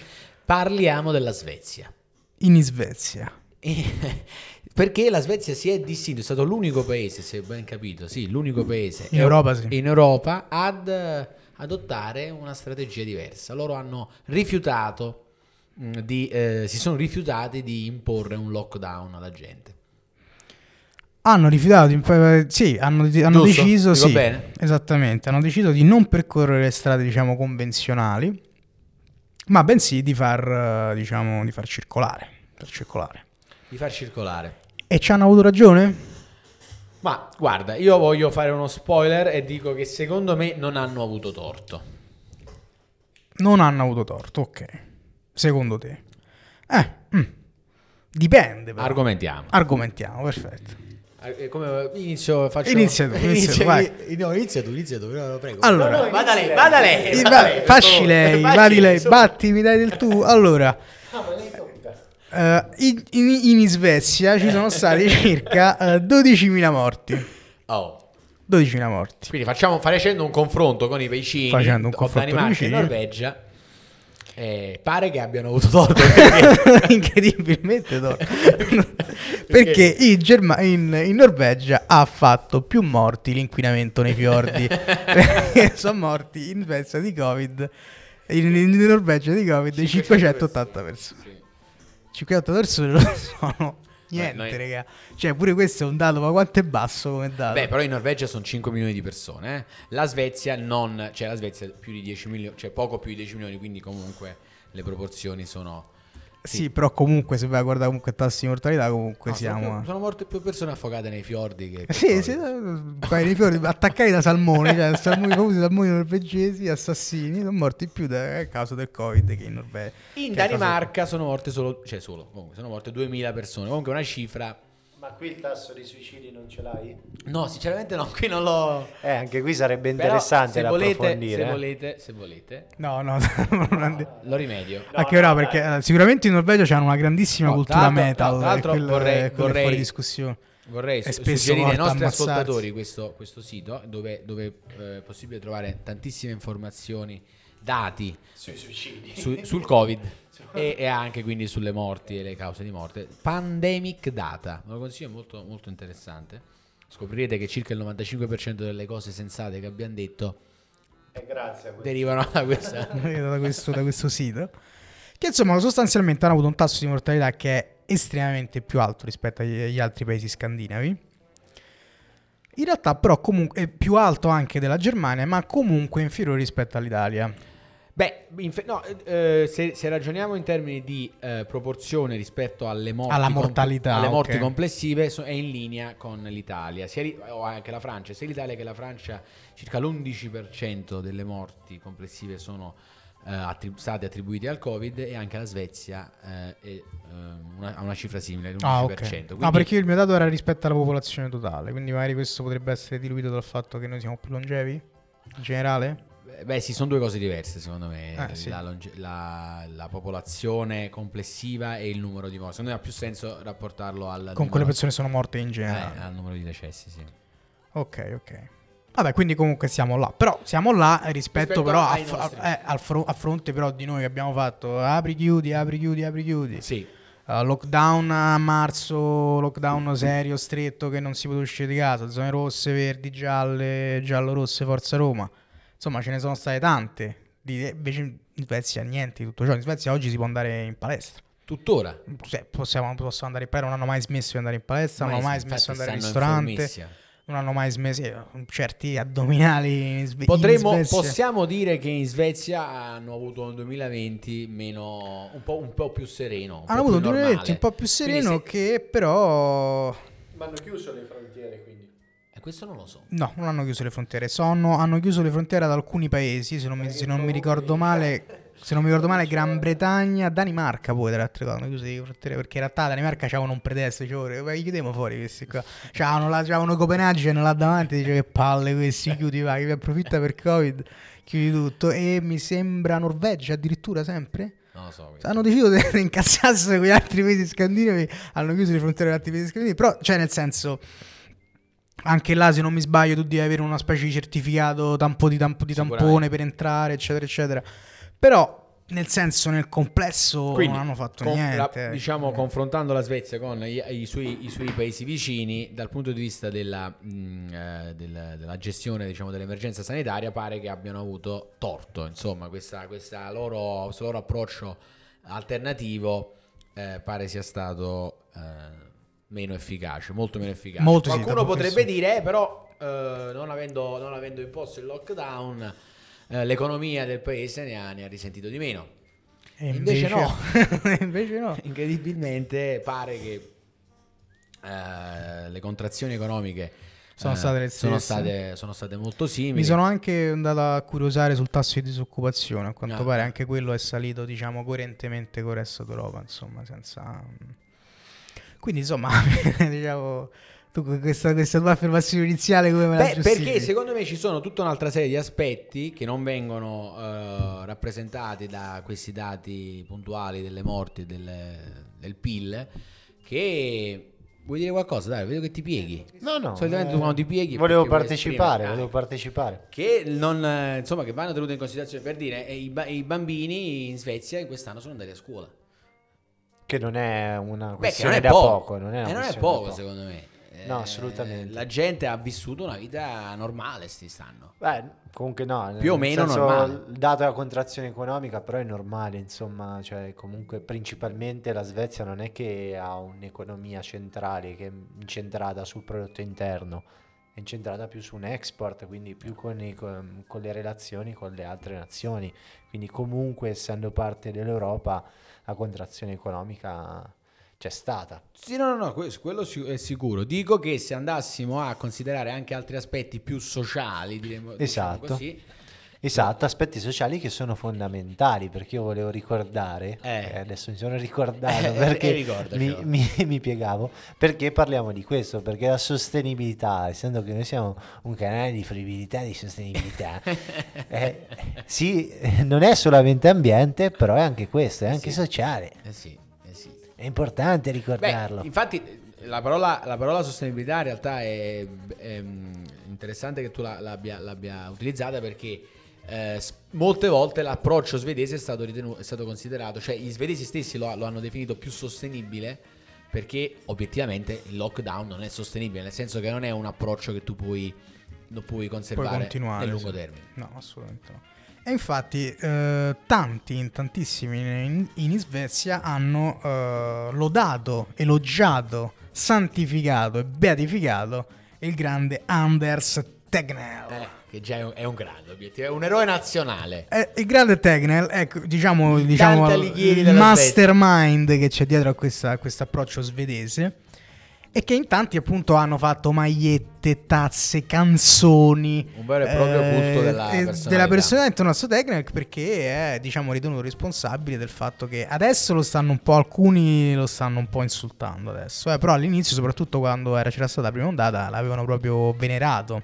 Parliamo della Svezia. In Svezia. Perché la Svezia si è distinto, è stato l'unico paese, se ho ben capito, sì, l'unico paese In Europa, sì. in Europa ad eh, adottare una strategia diversa. Loro hanno rifiutato di, eh, si sono rifiutati di imporre un lockdown alla gente. Hanno rifiutato, di- sì, hanno, hanno deciso, sì, bene? esattamente, hanno deciso di non percorrere le strade, diciamo, convenzionali, ma bensì di far, eh, diciamo, di far circolare, far circolare. Di far circolare. E ci hanno avuto ragione? Ma guarda, io voglio fare uno spoiler e dico che secondo me non hanno avuto torto. Non hanno avuto torto, ok. Secondo te? Eh, mm. dipende però. Argomentiamo. Argomentiamo, perfetto. Eh, Come inizio, faccio... Inizia tu, inizia tu, vai. No, inizia tu, inizia tu, prego. Allora, vada lei, vada lei. Eh, vada va- lei, facci lei, vadi lei, battimi, dai del tu. Allora, eh, in, in- in Svezia ci sono stati circa eh, 12.000 morti. Oh. 12.000 morti. Quindi facciamo, facendo un confronto con i vicini, Facendo un con confronto con i Danimarca e vicini. Norvegia, eh, pare che abbiano avuto torto. perché- Incredibilmente torto. Perché in, Germa- in- in Norvegia ha fatto più morti l'inquinamento nei fiordi. Sono morti in Svezia di Covid. In, in Norvegia di Covid 580 persone. 580 persone non sono niente, noi- raga. Cioè, pure questo è un dato, ma quanto è basso come dato? Beh, però in Norvegia sono 5 milioni di persone. eh. La Svezia non, cioè la Svezia più di 10 milioni, cioè poco più di 10 milioni, quindi comunque le proporzioni sono... sì. però comunque se vai a guardare comunque tassi di mortalità, comunque No, siamo... sono, sono morte più persone affogate nei fiordi che... Sì, sì, eh, qua nei fiori attaccati da salmoni, cioè salmoni, famosi salmoni norvegesi, assassini, sono morti più da, a causa del Covid che in Norvegia. In Che a causa- Danimarca sono morte solo, cioè solo, comunque sono morte 2000 persone, comunque una cifra... Ma qui il tasso di suicidi non ce l'hai? No, sinceramente no, qui non l'ho... Eh, anche qui sarebbe Però, interessante se da volete, approfondire. se eh. volete, se volete, No, no, ande- lo rimedio. anche però perché eh, sicuramente in Norvegia c'hanno una grandissima No, cultura tra metal, no, tra l'altro e quello, vorrei- vorrei- fuori discussione. Vorrei E suggerire ai nostri ammazzarsi. ascoltatori questo, questo sito dove, dove eh, è possibile trovare tantissime informazioni, dati Sui suicidi. su- sul Covid e, e anche quindi sulle morti e le cause di morte. Pandemic Data, me lo consiglio, è molto, molto interessante. Scoprirete che circa il 95% delle cose sensate che abbiamo detto Eh, grazie a questo. derivano da questa. da questo, da questo sito. Che insomma sostanzialmente hanno avuto un tasso di mortalità che è estremamente più alto rispetto agli, agli altri paesi scandinavi. In realtà però comunque è più alto anche della Germania, ma comunque inferiore rispetto all'Italia. Beh, infe- no, eh, se, se ragioniamo in termini di eh, proporzione rispetto alle morti, Alla com- mortalità, alle morti ok. complessive, so- è in linea con l'Italia, sia li- o anche la Francia. Sia l'Italia che la Francia, circa l'11% delle morti complessive sono eh, attrib- stati attribuiti al Covid e anche la Svezia eh, è, eh, una- ha una cifra simile, l'11%. Ah, ok. Quindi- No, perché il mio dato era rispetto alla popolazione totale, quindi magari questo potrebbe essere diluito dal fatto che noi siamo più longevi in generale. Eh, Beh, sì, sono due cose diverse secondo me. Eh, sì. la, longe- la- la popolazione complessiva e il numero di morti. Secondo me ha più senso rapportarlo al, Con quelle persone sono morte in eh, generale. al numero di decessi, sì. Ok, ok. Vabbè, quindi comunque siamo là. Però siamo là rispetto, Rispetto però a, nostri. eh, al fro- a fronte però di noi che abbiamo fatto apri chiudi, apri chiudi, apri chiudi. Sì, Uh, lockdown a marzo, lockdown serio, stretto, che non si poteva uscire di casa, zone rosse, verdi, gialle, giallo-rosse, Forza Roma. Insomma, ce ne sono state tante. Di- invece in Svezia niente tutto ciò. In Svezia oggi si può andare in palestra. tuttora. Cioè, possiamo, posso andare in palestra, non hanno mai smesso di andare in palestra, non hanno mai smesso di andare al in ristorante, non hanno mai smesso eh, certi addominali in, Sve- in Potremmo, Svezia. possiamo dire che in Svezia hanno avuto un 2020 meno, un, po', un po' più sereno. un Hanno po' avuto un più 2020 normale. un po' più sereno se- che però Ma hanno chiuso le frontiere, quindi. Questo non lo so. No, non hanno chiuso le frontiere. Sono- hanno chiuso le frontiere ad alcuni paesi. Se non mi, se non mi ricordo male, se non mi ricordo male, Gran Bretagna, Danimarca. Poi tra l'altro hanno chiuso le frontiere perché in realtà a Danimarca c'avevano un pretesto. Dicevo, ma chiudiamo fuori questi qua. C'avevano, la, c'avevano Copenaghen là davanti. Dice che palle questi, chiudi vai. Chi approfitta per Covid, chiudi tutto. E mi sembra Norvegia addirittura sempre. Non lo so. Hanno deciso di incazzarsi con gli altri paesi scandinavi, hanno chiuso le frontiere degli altri paesi scandinavi, però, cioè, nel senso, anche là, se non mi sbaglio, tu devi avere una specie di certificato tampo di, tampo di tampone per entrare, eccetera, eccetera. Però, nel senso, nel complesso Quindi, non hanno fatto con- niente. la- diciamo, confrontando la Svezia con i, i suoi, i suoi paesi vicini, dal punto di vista della, mh, eh, del- della gestione diciamo, dell'emergenza sanitaria, pare che abbiano avuto torto. Insomma, questa, questa loro, questo loro approccio alternativo eh, pare sia stato eh, meno efficace, molto meno efficace. Molto sì, Qualcuno dopo potrebbe questo. dire, eh, però, eh, non, avendo, non avendo imposto il lockdown, eh, l'economia del paese ne ha, ne ha risentito di meno. E invece no. invece no. Incredibilmente pare che eh, le contrazioni economiche Sono eh, state le sono state, sono state molto simili. Mi sono anche andato a curiosare sul tasso di disoccupazione. A quanto Ah. pare anche quello è salito, diciamo, coerentemente con il resto d'Europa. Insomma, senza. Quindi, insomma, diciamo. Tu con questa, questa tua affermazione iniziale come me la Beh, giustifichi? perché secondo me ci sono tutta un'altra serie di aspetti che non vengono eh, rappresentati da questi dati puntuali delle morti del, del PIL che vuoi dire qualcosa? Dai, vedo che ti pieghi. No, no. Solitamente eh, quando ti pieghi Volevo partecipare, volevo partecipare. che non eh, insomma che vanno tenute in considerazione per dire eh, i, i bambini in Svezia in quest'anno sono andati a scuola Che non è una Beh, che questione non è da poco, poco. non è, Eh, non è questione poco poco. secondo me Eh, No, assolutamente. la gente ha vissuto una vita normale quest'anno Beh, comunque no. Più o meno senso, normale. Data la contrazione economica, però è normale, insomma, cioè comunque principalmente la Svezia non è che ha un'economia centrale che è incentrata sul prodotto interno, è incentrata più su un export, quindi più con, i- con le relazioni con le altre nazioni. Quindi comunque essendo parte dell'Europa la contrazione economica c'è stata. Sì, no, no, no, que- quello è sicuro. Dico che se andassimo a considerare anche altri aspetti più sociali, diremo, diciamo Esatto. così, Esatto, aspetti sociali che sono fondamentali perché io volevo ricordare, Eh. eh, adesso mi sono ricordato Eh, perché eh, mi, mi- mi piegavo, perché parliamo di questo, perché la sostenibilità, essendo che noi siamo un canale di fruibilità e di sostenibilità, eh, sì, non è solamente ambiente, però è anche questo, è anche sì. sociale, eh sì, eh sì. è importante Beh, ricordarlo. infatti la parola, la parola sostenibilità in realtà è, è, interessante che tu la- l'abbia, l'abbia utilizzata perché eh, molte volte l'approccio svedese è stato, ritenuto, è stato considerato, cioè gli svedesi stessi lo, lo hanno definito più sostenibile perché obiettivamente il lockdown non è sostenibile, nel senso che non è un approccio che tu puoi, non puoi Puoi conservare continuare. nel lungo sì. termine. No, assolutamente no. E infatti eh, tanti, in tantissimi in, in Svezia hanno eh, lodato, elogiato, santificato e beatificato il grande Anders Tegnell. Eh, che già è un, è un grande obiettivo, è un eroe nazionale. Eh, il grande Tegnell, ecco, diciamo, diciamo il mastermind che c'è dietro a questo approccio svedese. e che in tanti appunto hanno fatto magliette, tazze, canzoni. Un vero e proprio culto della eh, personalità. della personalità del nostro Technic perché è diciamo ritenuto responsabile del fatto che adesso lo stanno un po' alcuni lo stanno un po' insultando adesso, eh, però all'inizio soprattutto quando era, c'era stata la prima ondata l'avevano proprio venerato.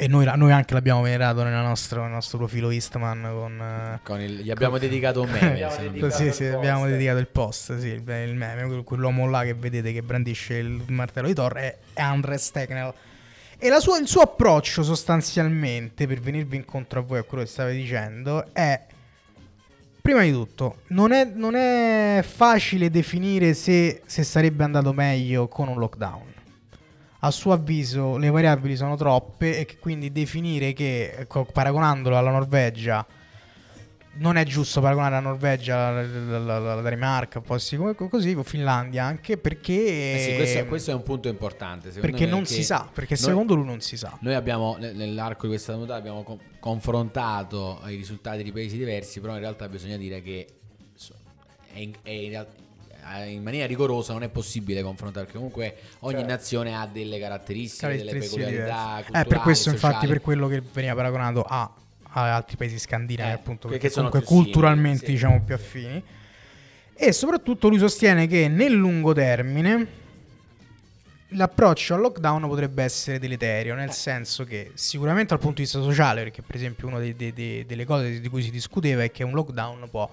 E noi, noi anche l'abbiamo venerato nostra- nel nostro profilo Istman con... eh, Con il- gli abbiamo dedicato un meme. Abbiamo dedicato- sì, post. abbiamo dedicato il post, sì, il, il meme, quel- quell'uomo là che vedete che brandisce il martello di Thor è Andres Tegnell. E la sua- il suo approccio sostanzialmente, per venirvi incontro a voi a quello che state dicendo, è... Prima di tutto, non è, non è facile definire se, se sarebbe andato meglio con un lockdown. A suo avviso le variabili sono troppe e che quindi definire che, paragonandolo alla Norvegia, non è giusto paragonare la Norvegia, la, la- la- la Danimarca, posti come così, o Finlandia anche perché, Eh sì, questo, questo è un punto importante. perché non si sa, perché noi- secondo lui non si sa. Noi abbiamo ne- nell'arco di questa puntata abbiamo co- confrontato i risultati di paesi diversi, però in realtà bisogna dire che è in, è in in maniera rigorosa non è possibile confrontare perché comunque ogni nazione ha delle caratteristiche, delle peculiarità culturali, Eh, per questo infatti sociali. per quello che veniva paragonato a, a altri paesi scandinavi Eh, appunto che- perché sono comunque più simili, culturalmente sì. diciamo più affini e soprattutto lui sostiene che nel lungo termine l'approccio al lockdown potrebbe essere deleterio Eh. nel senso che sicuramente dal punto di vista sociale perché per esempio una delle cose di cui si discuteva è che un lockdown può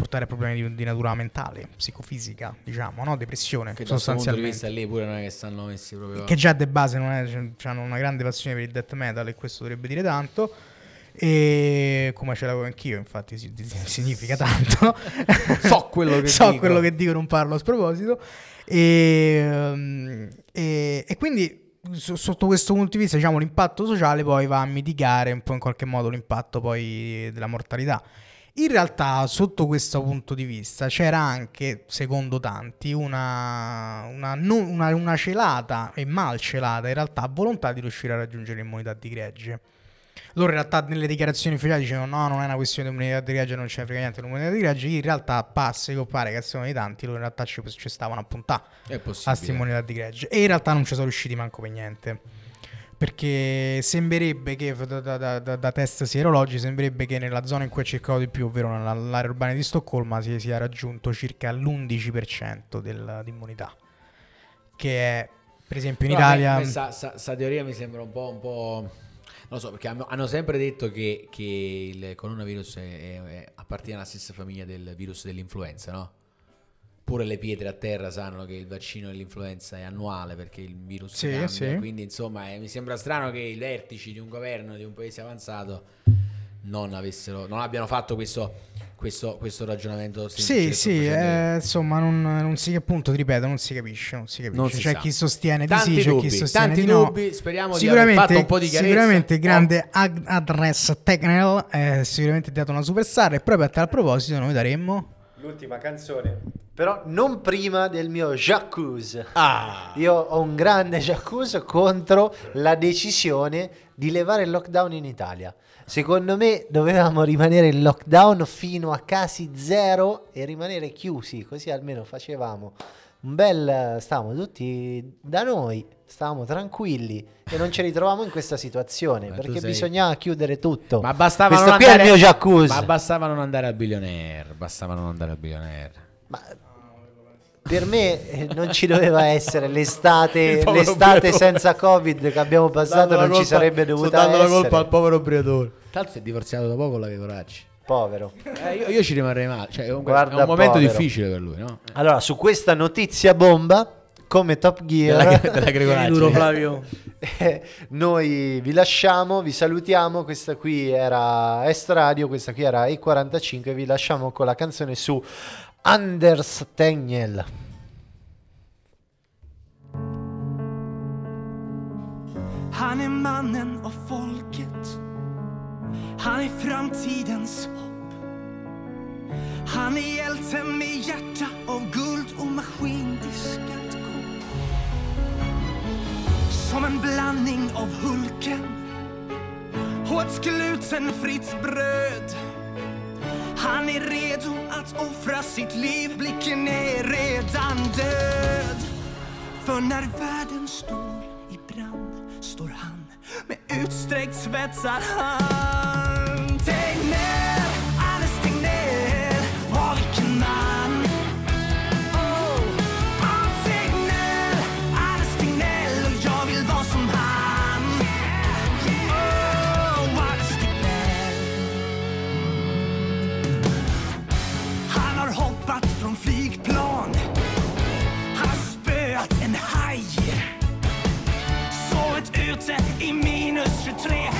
portare a problemi di, di natura mentale psicofisica diciamo no? depressione che sostanzialmente vista lì pure non è che stanno messi proprio che già de base non è, cioè, hanno una grande passione per il death metal e questo dovrebbe dire tanto. E come ce l'avevo anch'io, infatti, si- si- significa tanto. So quello che so dico. quello che dico, non parlo a sproposito. E, ehm, e- e quindi, so- sotto questo punto di vista, diciamo, l'impatto sociale poi va a mitigare un po' in qualche modo l'impatto poi della mortalità. In realtà, sotto questo punto di vista, c'era anche, secondo tanti, una, una, una- una celata e mal celata, in realtà, volontà di riuscire a raggiungere l'immunità di gregge. Loro in realtà nelle dichiarazioni ufficiali dicevano no, non è una questione di immunità di gregge, non ce ne frega niente dell'immunità di gregge. In realtà passa che pare che siano di tanti, loro in realtà ci, ci stavano a puntare a possibile sta immunità di gregge. E in realtà non ci sono riusciti manco per niente. Perché sembrerebbe che da, da- da- da- test sierologi sembrerebbe che nella zona in cui è circolato di più, ovvero nell'area urbana di Stoccolma, si sia raggiunto circa l'11% del- di immunità. Che è, per esempio, in me- Italia. a me sta, sta- sta teoria mi sembra un po', un po'- non lo so perché hanno, hanno sempre detto che, che il coronavirus è- è- appartiene alla stessa famiglia del virus dell'influenza no? Pure le pietre a terra sanno che il vaccino dell'influenza è annuale perché il virus Sì, cambia sì. quindi insomma eh, mi sembra strano che i vertici di un governo di un paese avanzato non avessero non abbiano fatto questo, questo, questo ragionamento Sì, sì, eh, insomma, non, non si, appunto, ti ripeto, non si capisce, non si capisce. Non si c'è sa. chi sostiene di Tanti sì, c'è dubbi, chi sostiene tanti di no. dubbi, speriamo di aver fatto un po' di chiarezza. Sicuramente il Oh. grande Ag- Address Technel è sicuramente diventato una superstar e proprio a tal proposito noi daremmo... L'ultima canzone. Però non prima del mio Jacuzzi. Ah. Io ho un grande Jacuzzi contro la decisione di levare il lockdown in Italia. Secondo me dovevamo rimanere in lockdown fino a casi zero e rimanere chiusi, così almeno facevamo un bel... stavamo tutti da noi, stavamo tranquilli e non ci ritrovavamo in questa situazione Ma perché sei- bisognava chiudere tutto. Ma bastava Questo non andare. Ma bastava non andare al billionaire, bastava non andare al billionaire. Ma per me eh, non ci doveva essere l'estate, povero l'estate Briatore. senza Covid che abbiamo passato, non ci sarebbe dovuta essere. povero Briatore. Tra l'altro si è divorziato da poco la Coracci. Povero. Eh, io, io ci rimarrei male, cioè, comunque Guarda, è un momento povero. difficile per lui, no? Allora, su questa notizia bomba, come Top Gear, Della, della. Duro Flavio. eh, noi vi lasciamo, vi salutiamo. Questa qui era Est Radio, questa qui era E45. Vi lasciamo con la canzone su Anders Tengel. Han är mannen av folket. Han är framtidens hopp. Han är hjälten med hjärta av guld och maskindiskat kopp. Som en blandning av Hulken och ett glutenfritt bröd. Han är redo att offra sitt liv, blicken är redan död. För när världen står i brand står han med utsträckt svetsad hand. I minus 23